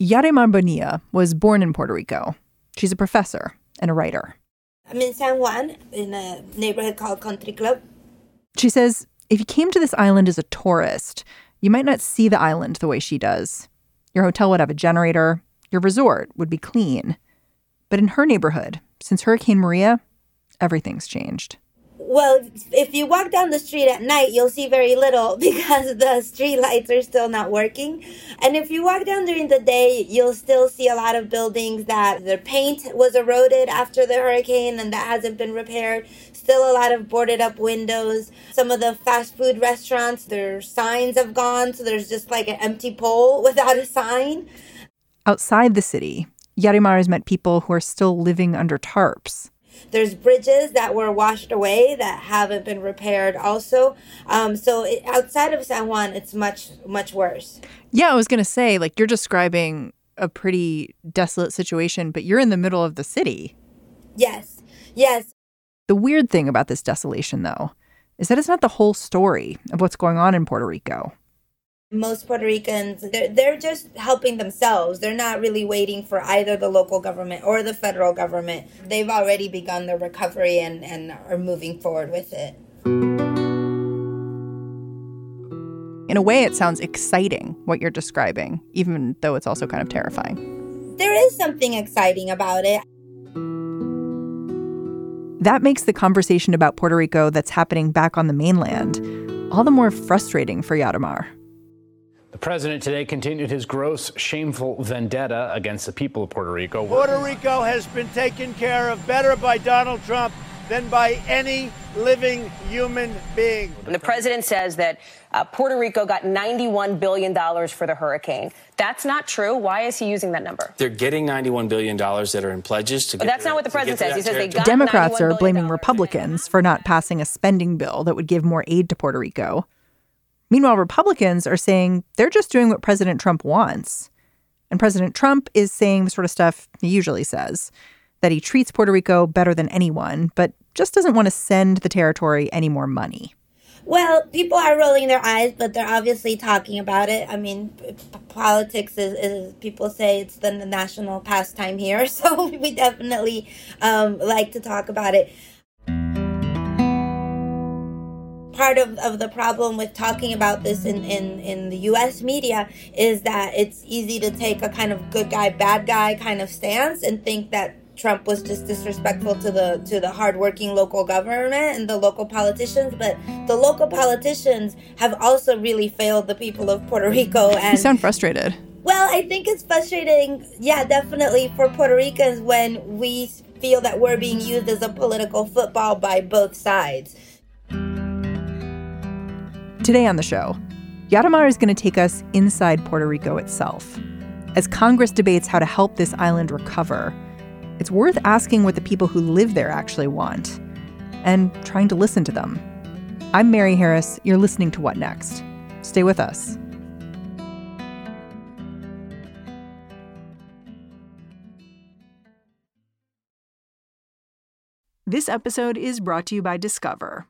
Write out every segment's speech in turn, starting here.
Yarimar Bonilla was born in Puerto Rico. She's a professor and a writer. I'm in San Juan in a neighborhood called Country Club. She says if you came to this island as a tourist, you might not see the island the way she does. Your hotel would have a generator, your resort would be clean. But in her neighborhood, since Hurricane Maria, everything's changed. Well, if you walk down the street at night, you'll see very little because the street lights are still not working. And if you walk down during the day, you'll still see a lot of buildings that their paint was eroded after the hurricane and that hasn't been repaired. Still a lot of boarded up windows. Some of the fast food restaurants, their signs have gone, so there's just like an empty pole without a sign. Outside the city, Yarimar has met people who are still living under tarps. There's bridges that were washed away that haven't been repaired also. Um, so it, outside of San Juan, it's much, much worse. Yeah, I was going to say, like, you're describing a pretty desolate situation, but you're in the middle of the city. Yes, yes. The weird thing about this desolation, though, is that it's not the whole story of what's going on in Puerto Rico most Puerto Ricans, they're, they're just helping themselves. They're not really waiting for either the local government or the federal government. They've already begun their recovery and, and are moving forward with it. In a way, it sounds exciting what you're describing, even though it's also kind of terrifying. There is something exciting about it. That makes the conversation about Puerto Rico that's happening back on the mainland all the more frustrating for Yarimar. The president today continued his gross, shameful vendetta against the people of Puerto Rico. Puerto Rico has been taken care of better by Donald Trump than by any living human being. And the president says that uh, Puerto Rico got $91 billion for the hurricane. That's not true. Why is he using that number? They're getting $91 billion that are in pledges to but That's not what the president says. He says they got Democrats are blaming Republicans for not passing a spending bill that would give more aid to Puerto Rico. Meanwhile, Republicans are saying they're just doing what President Trump wants. And President Trump is saying the sort of stuff he usually says that he treats Puerto Rico better than anyone, but just doesn't want to send the territory any more money. Well, people are rolling their eyes, but they're obviously talking about it. I mean, politics is, is people say it's the national pastime here, so we definitely um, like to talk about it part of, of the problem with talking about this in, in, in the US media is that it's easy to take a kind of good guy, bad guy kind of stance and think that Trump was just disrespectful to the to the hardworking local government and the local politicians, but the local politicians have also really failed the people of Puerto Rico. And you sound frustrated. Well, I think it's frustrating, yeah, definitely for Puerto Ricans when we feel that we're being used as a political football by both sides. Today on the show, Yarimar is going to take us inside Puerto Rico itself. As Congress debates how to help this island recover, it's worth asking what the people who live there actually want and trying to listen to them. I'm Mary Harris. You're listening to What Next? Stay with us. This episode is brought to you by Discover.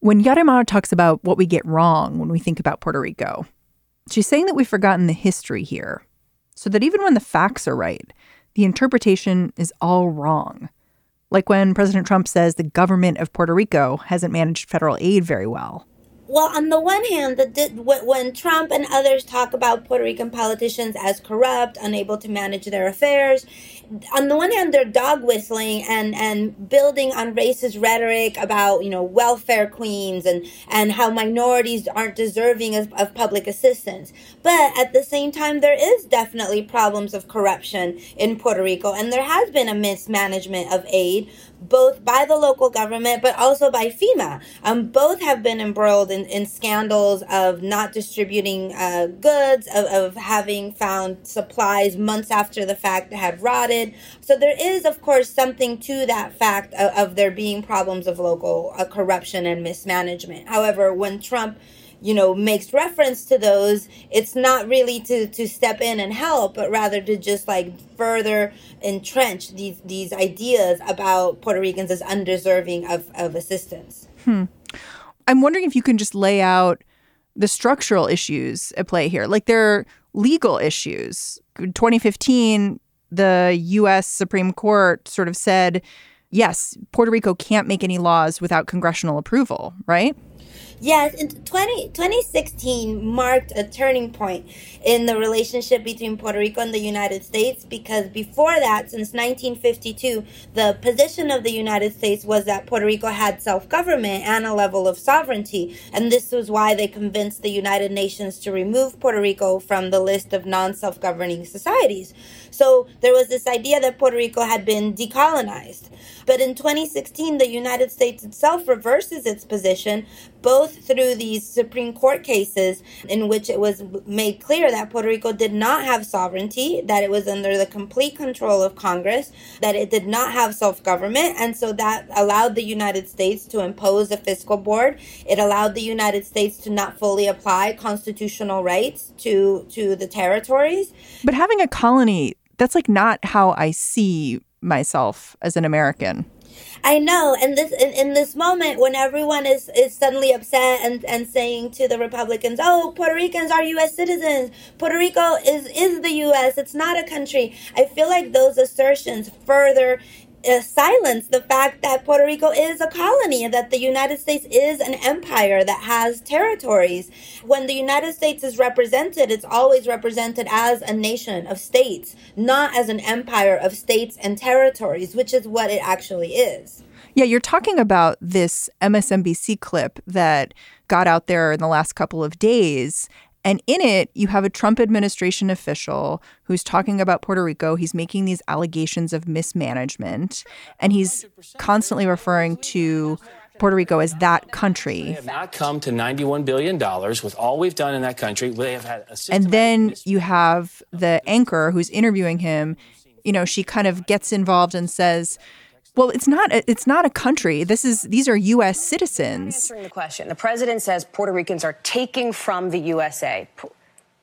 When Yarimar talks about what we get wrong when we think about Puerto Rico, she's saying that we've forgotten the history here, so that even when the facts are right, the interpretation is all wrong. Like when President Trump says the government of Puerto Rico hasn't managed federal aid very well. Well, on the one hand, the, when Trump and others talk about Puerto Rican politicians as corrupt, unable to manage their affairs, on the one hand, they're dog whistling and, and building on racist rhetoric about, you know, welfare queens and, and how minorities aren't deserving of, of public assistance. But at the same time, there is definitely problems of corruption in Puerto Rico, and there has been a mismanagement of aid both by the local government but also by FEMA. Um, both have been embroiled in, in scandals of not distributing uh, goods, of, of having found supplies months after the fact that had rotted. So there is, of course, something to that fact of, of there being problems of local uh, corruption and mismanagement. However, when Trump you know makes reference to those it's not really to to step in and help but rather to just like further entrench these these ideas about puerto ricans as undeserving of of assistance. Hmm. i'm wondering if you can just lay out the structural issues at play here. Like there are legal issues. 2015 the us supreme court sort of said yes puerto rico can't make any laws without congressional approval right Yes, in 20, 2016 marked a turning point in the relationship between Puerto Rico and the United States because before that, since 1952, the position of the United States was that Puerto Rico had self government and a level of sovereignty. And this was why they convinced the United Nations to remove Puerto Rico from the list of non self governing societies. So there was this idea that Puerto Rico had been decolonized. But in 2016, the United States itself reverses its position, both through these Supreme Court cases in which it was made clear that Puerto Rico did not have sovereignty, that it was under the complete control of Congress, that it did not have self government. And so that allowed the United States to impose a fiscal board. It allowed the United States to not fully apply constitutional rights to, to the territories. But having a colony, that's like not how I see myself as an American. I know, and this in, in this moment when everyone is, is suddenly upset and, and saying to the Republicans, "Oh, Puerto Ricans are U.S. citizens. Puerto Rico is is the U.S. It's not a country." I feel like those assertions further uh, silence the fact that Puerto Rico is a colony that the United States is an empire that has territories. When the United States is represented, it's always represented as a nation of states, not as an empire of states and territories, which is what it actually is. Yeah, you're talking about this MSNBC clip that got out there in the last couple of days. And in it, you have a Trump administration official who's talking about Puerto Rico. He's making these allegations of mismanagement, and he's constantly referring to Puerto Rico as that country. They have not come to $91 billion with all we've done in that country. They have had and then you have the anchor who's interviewing him. You know, she kind of gets involved and says, well, it's not. A, it's not a country. This is. These are U.S. citizens. Answering the question, the president says Puerto Ricans are taking from the USA. P-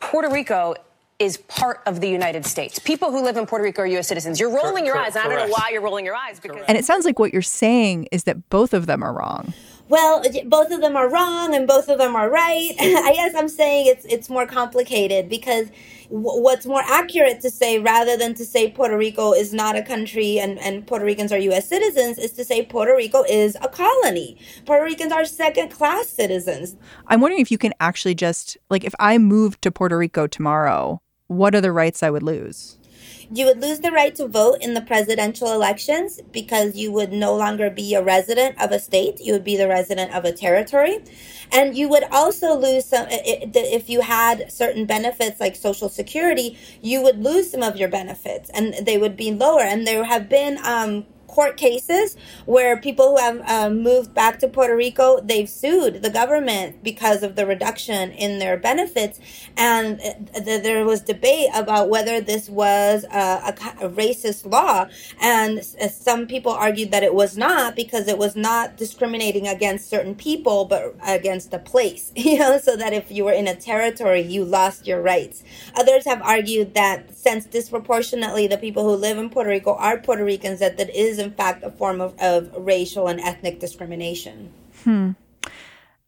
Puerto Rico is part of the United States. People who live in Puerto Rico are U.S. citizens. You're rolling your eyes. I don't know why you're rolling your eyes. Because and it sounds like what you're saying is that both of them are wrong. Well, both of them are wrong and both of them are right. I guess I'm saying it's it's more complicated because what's more accurate to say rather than to say Puerto Rico is not a country and, and Puerto Ricans are U.S. citizens is to say Puerto Rico is a colony. Puerto Ricans are second class citizens. I'm wondering if you can actually just, like, if I moved to Puerto Rico tomorrow, what are the rights I would lose? You would lose the right to vote in the presidential elections because you would no longer be a resident of a state. You would be the resident of a territory. And you would also lose some, if you had certain benefits like Social Security, you would lose some of your benefits and they would be lower. And there have been um, court cases where people who have uh, moved back to Puerto Rico, they've sued the government because of the reduction in their benefits. And uh, th- there was debate about whether this was a, a, a racist law. And uh, some people argued that it was not because it was not discriminating against certain people, but against the place, you know, so that if you were in a territory, you lost your rights. Others have argued that since disproportionately the people who live in Puerto Rico are Puerto Ricans, that that is in fact a form of, of racial and ethnic discrimination. Hmm.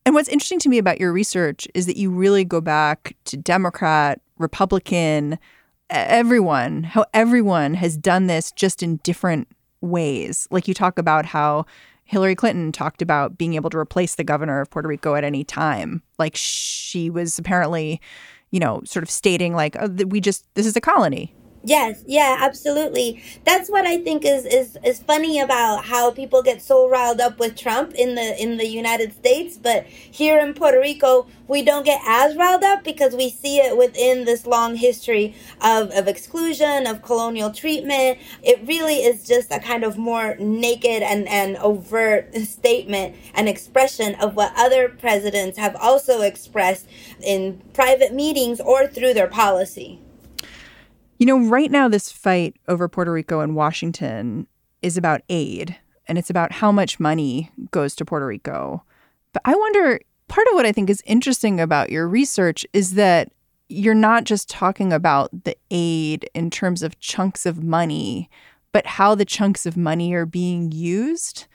And what's interesting to me about your research is that you really go back to Democrat, Republican, everyone, how everyone has done this just in different ways. Like you talk about how Hillary Clinton talked about being able to replace the governor of Puerto Rico at any time. Like she was apparently, you know, sort of stating like oh, we just this is a colony. Yes, yeah, absolutely. That's what I think is, is is funny about how people get so riled up with Trump in the in the United States, but here in Puerto Rico we don't get as riled up because we see it within this long history of, of exclusion, of colonial treatment. It really is just a kind of more naked and, and overt statement and expression of what other presidents have also expressed in private meetings or through their policy. You know, right now, this fight over Puerto Rico and Washington is about aid and it's about how much money goes to Puerto Rico. But I wonder part of what I think is interesting about your research is that you're not just talking about the aid in terms of chunks of money, but how the chunks of money are being used.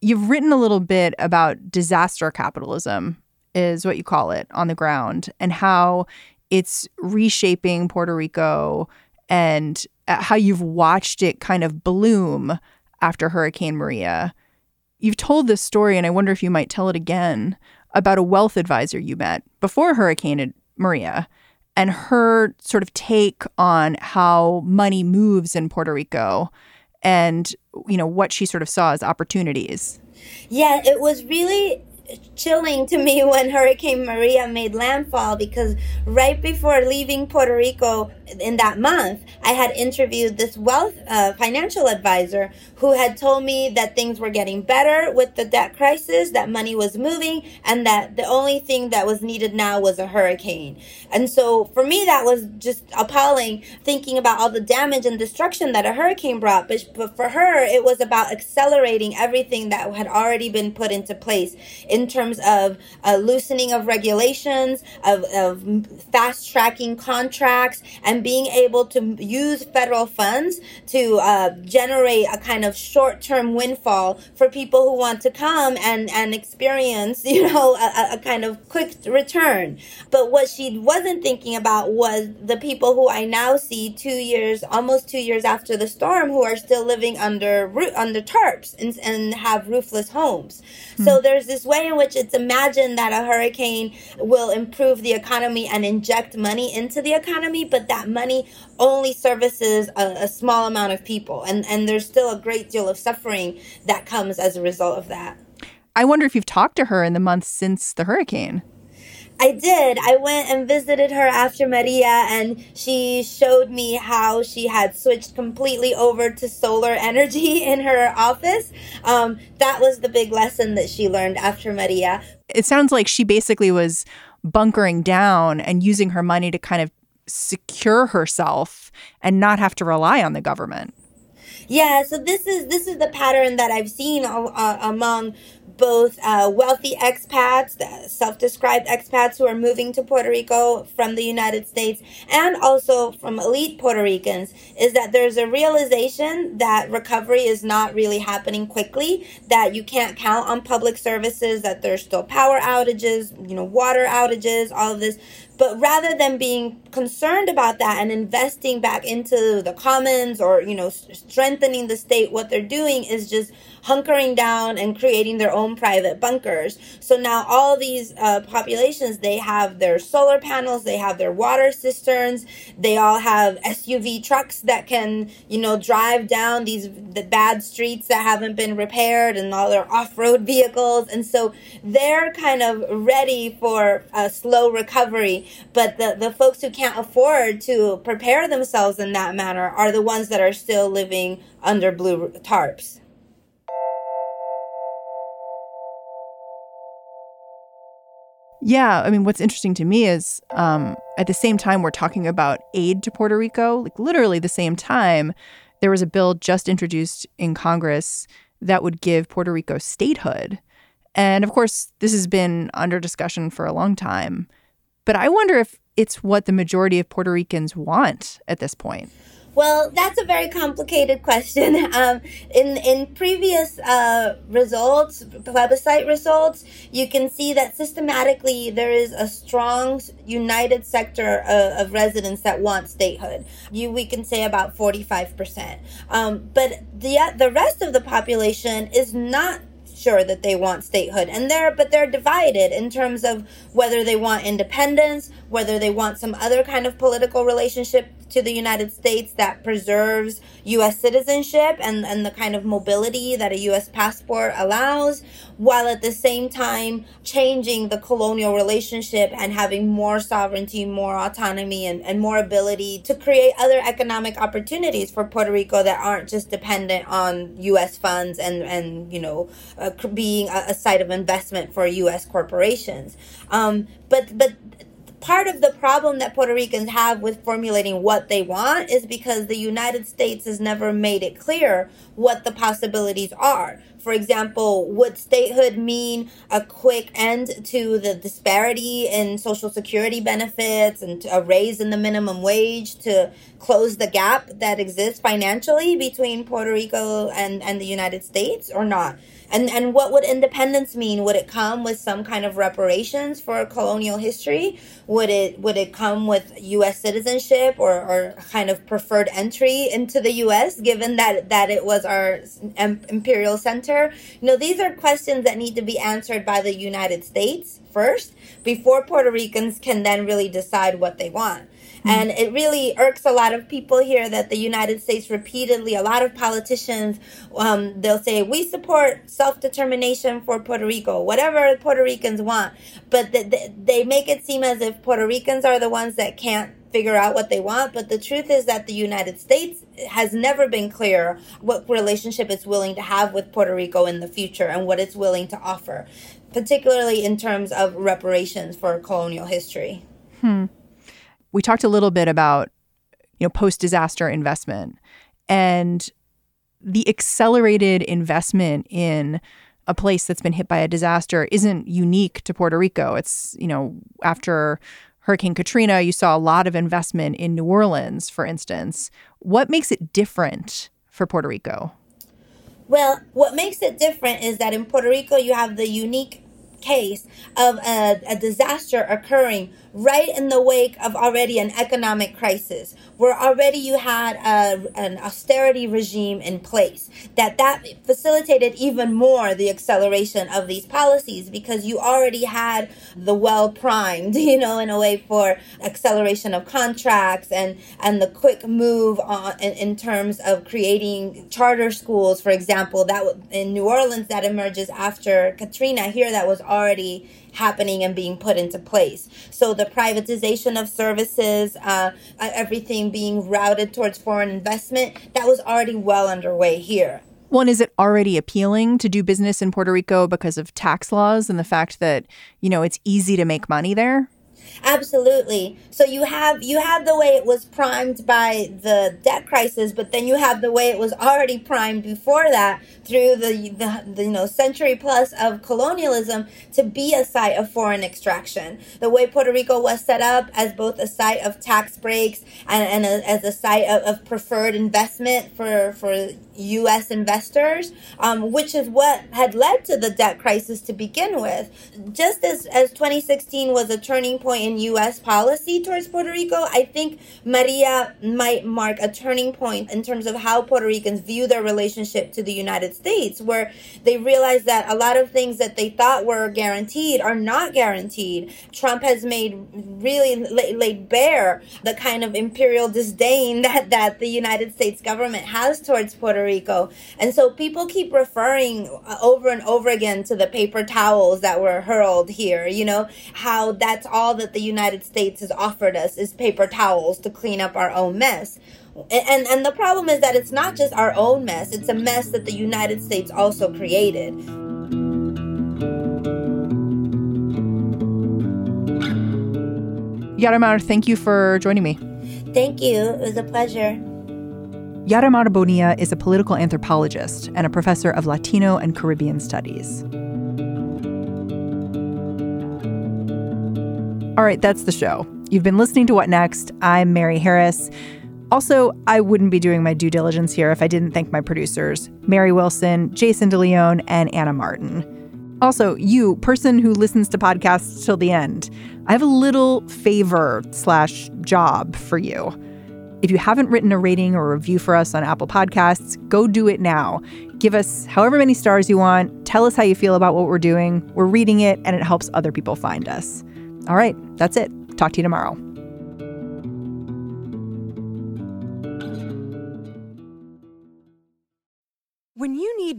You've written a little bit about disaster capitalism, is what you call it, on the ground, and how it's reshaping Puerto Rico and uh, how you've watched it kind of bloom after Hurricane Maria. You've told this story, and I wonder if you might tell it again about a wealth advisor you met before Hurricane Maria and her sort of take on how money moves in Puerto Rico and you know what she sort of saw as opportunities. Yeah, it was really chilling to me when Hurricane Maria made landfall because right before leaving Puerto Rico in that month, I had interviewed this wealth uh, financial advisor who had told me that things were getting better with the debt crisis, that money was moving, and that the only thing that was needed now was a hurricane. And so for me, that was just appalling thinking about all the damage and destruction that a hurricane brought. But, but for her, it was about accelerating everything that had already been put into place in terms of uh, loosening of regulations, of, of fast tracking contracts, and being able to use federal funds to uh, generate a kind of short term windfall for people who want to come and, and experience, you know, a, a kind of quick return. But what she wasn't thinking about was the people who I now see two years, almost two years after the storm, who are still living under under tarps and, and have roofless homes. Mm-hmm. So there's this way in which it's imagined that a hurricane will improve the economy and inject money into the economy, but that money only services a, a small amount of people. And, and there's still a great deal of suffering that comes as a result of that. I wonder if you've talked to her in the months since the hurricane. I did. I went and visited her after Maria, and she showed me how she had switched completely over to solar energy in her office. Um, that was the big lesson that she learned after Maria. It sounds like she basically was bunkering down and using her money to kind of secure herself and not have to rely on the government. Yeah, so this is this is the pattern that I've seen uh, among both uh, wealthy expats, self-described expats who are moving to Puerto Rico from the United States, and also from elite Puerto Ricans, is that there's a realization that recovery is not really happening quickly, that you can't count on public services, that there's still power outages, you know, water outages, all of this. But rather than being concerned about that and investing back into the commons or, you know, strengthening the state, what they're doing is just hunkering down and creating their own private bunkers. So now all these uh, populations, they have their solar panels, they have their water cisterns, they all have SUV trucks that can, you know, drive down these the bad streets that haven't been repaired and all their off-road vehicles. And so they're kind of ready for a slow recovery but the, the folks who can't afford to prepare themselves in that manner are the ones that are still living under blue tarps. Yeah, I mean, what's interesting to me is um, at the same time we're talking about aid to Puerto Rico, like literally the same time, there was a bill just introduced in Congress that would give Puerto Rico statehood. And of course, this has been under discussion for a long time. But I wonder if it's what the majority of Puerto Ricans want at this point. Well, that's a very complicated question. Um, in in previous uh, results, plebiscite results, you can see that systematically there is a strong united sector of, of residents that want statehood. You we can say about forty five percent. Um, but the the rest of the population is not sure that they want statehood. And they're, but they're divided in terms of whether they want independence, whether they want some other kind of political relationship to the United States that preserves U.S. citizenship and, and the kind of mobility that a U.S. passport allows, while at the same time changing the colonial relationship and having more sovereignty, more autonomy, and, and more ability to create other economic opportunities for Puerto Rico that aren't just dependent on U.S. funds and, and you know, uh, being a, a, site of investment for U.S. corporations. Um, but, but part of the problem that Puerto Ricans have with formulating what they want is because the United States has never made it clear what the possibilities are. For example, would statehood mean a quick end to the disparity in Social Security benefits and a raise in the minimum wage to close the gap that exists financially between Puerto Rico and, and the United States or not? And and what would independence mean? Would it come with some kind of reparations for colonial history? Would it would it come with U.S. citizenship or, or kind of preferred entry into the U.S. Given that that it was our imperial center? You know, these are questions that need to be answered by the United States first before Puerto Ricans can then really decide what they want. Mm-hmm. And it really irks a lot of people here that the United States repeatedly, a lot of politicians, um, they'll say, we support self determination for Puerto Rico, whatever Puerto Ricans want. But they, they make it seem as if Puerto Ricans are the ones that can't figure out what they want. But the truth is that the United States has never been clear what relationship it's willing to have with Puerto Rico in the future and what it's willing to offer, particularly in terms of reparations for colonial history. Hmm we talked a little bit about you know post disaster investment and the accelerated investment in a place that's been hit by a disaster isn't unique to Puerto Rico. It's, you know, after Hurricane Katrina, you saw a lot of investment in New Orleans, for instance. What makes it different for Puerto Rico? Well, what makes it different is that in Puerto Rico, you have the unique case of a, a, disaster occurring right in the wake of already an economic crisis where already you had a, an austerity regime in place that that facilitated even more the acceleration of these policies because you already had the well primed you know in a way for acceleration of contracts and and the quick move on in, in terms of creating charter schools for example that in New Orleans that emerges after Katrina here that was already happening and being put into place. So the privatization of services, uh, uh, everything being routed towards foreign investment, that was already well underway here. One, is it already appealing to do business in Puerto Rico because of tax laws and the fact that, you know, it's easy to make money there? Absolutely. So you have you have the way it was primed by the debt crisis, but then you have the way it was already primed before that through the, the, the you know century plus of colonialism to be a site of foreign extraction. The way Puerto Rico was set up as both a site of tax breaks and, and a, as a site of, of preferred investment for for U.S. investors, um, which is what had led to the debt crisis to begin with. Just as, as 2016 was a turning point in U.S. policy towards Puerto Rico, I think Maria might mark a turning point in terms of how Puerto Ricans view their relationship to the United States, where they realize that a lot of things that they thought were guaranteed are not guaranteed. Trump has made really laid bare the kind of imperial disdain that, that the United States government has towards Puerto Rico. And so people keep referring uh, over and over again to the paper towels that were hurled here, you know, how that's all that the United States has offered us is paper towels to clean up our own mess. And and the problem is that it's not just our own mess, it's a mess that the United States also created. Yarimar, thank you for joining me. Thank you. It was a pleasure. Yarimar Bonilla is a political anthropologist and a professor of Latino and Caribbean studies. All right, that's the show. You've been listening to What Next. I'm Mary Harris. Also, I wouldn't be doing my due diligence here if I didn't thank my producers, Mary Wilson, Jayson De Leon, and Anna Martin. Also, you, person who listens to podcasts till the end, I have a little favor slash job for you. If you haven't written a rating or review for us on Apple Podcasts, go do it now. Give us however many stars you want. Tell us how you feel about what we're doing. We're reading it and it helps other people find us. All right, that's it. Talk to you tomorrow.